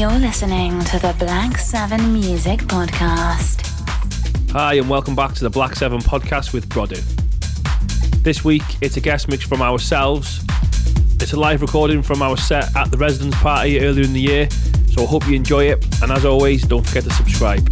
You're listening to the Black 7 Music Podcast. Hi, and welcome back to the Black 7 Podcast with Brodu. This week, it's a guest mix from ourselves. It's a live recording from our set at the residence party earlier in the year, so I hope you enjoy it. And as always, don't forget to subscribe.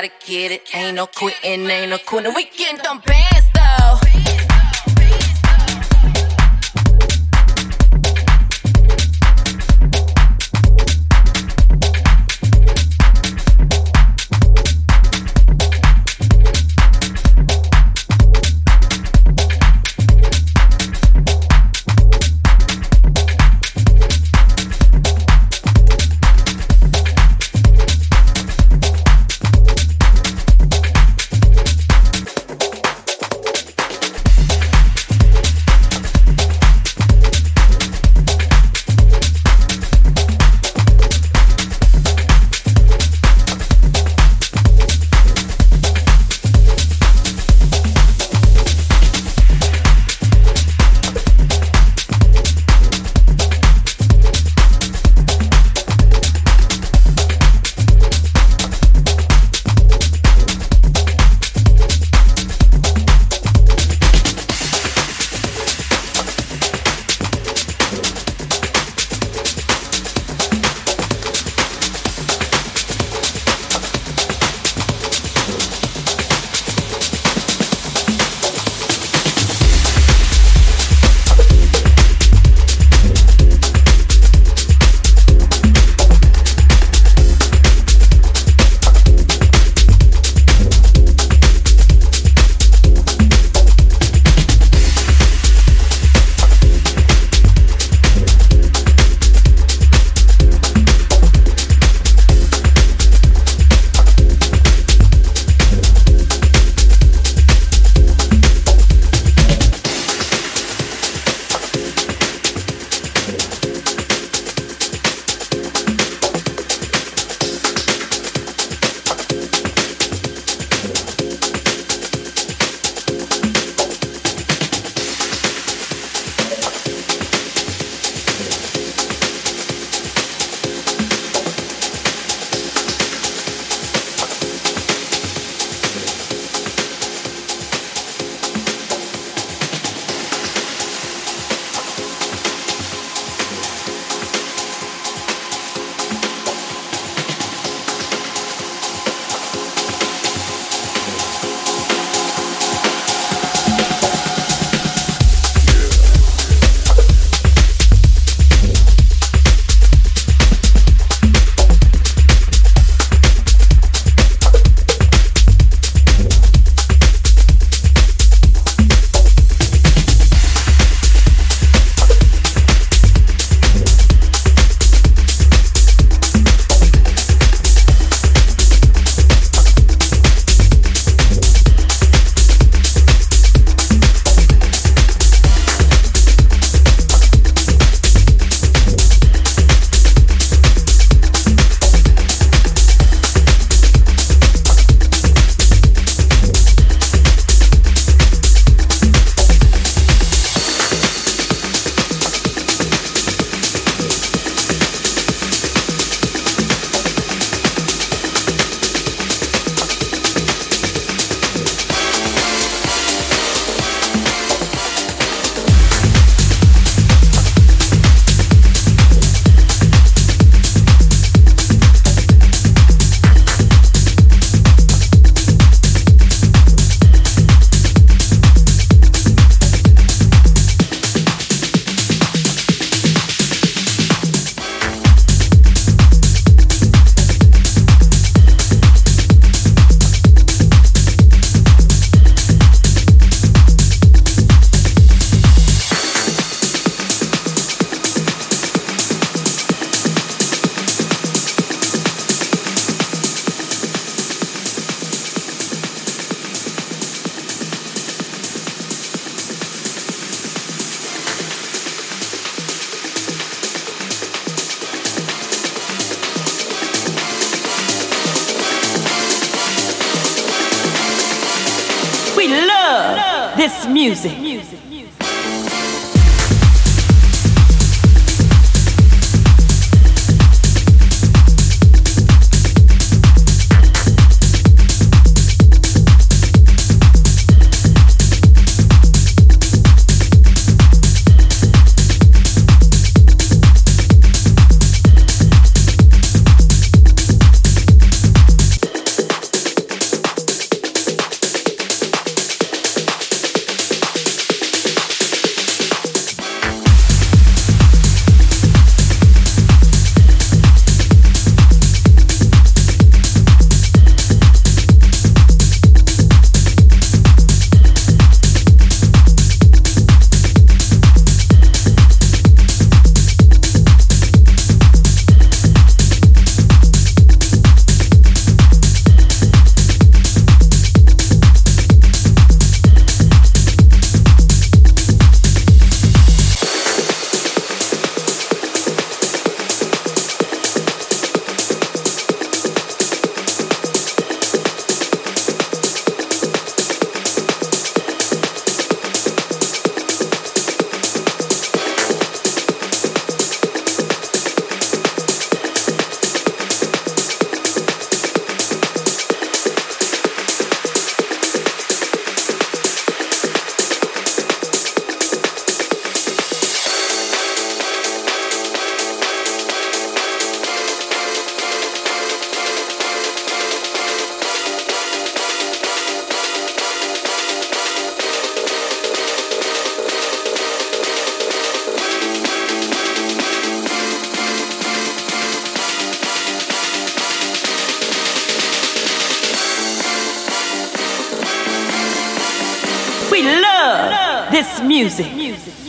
gotta get it. Ain't no quitting, ain't no quitting. We getting them bang. music. music.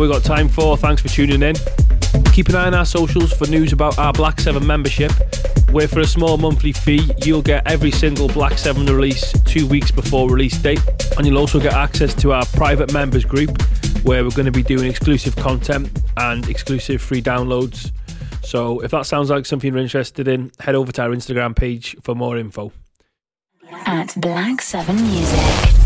We've got time for. Thanks for tuning in. Keep an eye on our socials for news about our Black 7 membership, where for a small monthly fee, you'll get every single Black 7 release two weeks before release date. And you'll also get access to our private members group, where we're going to be doing exclusive content and exclusive free downloads. So if that sounds like something you're interested in, head over to our Instagram page for more info. At Black 7 Music.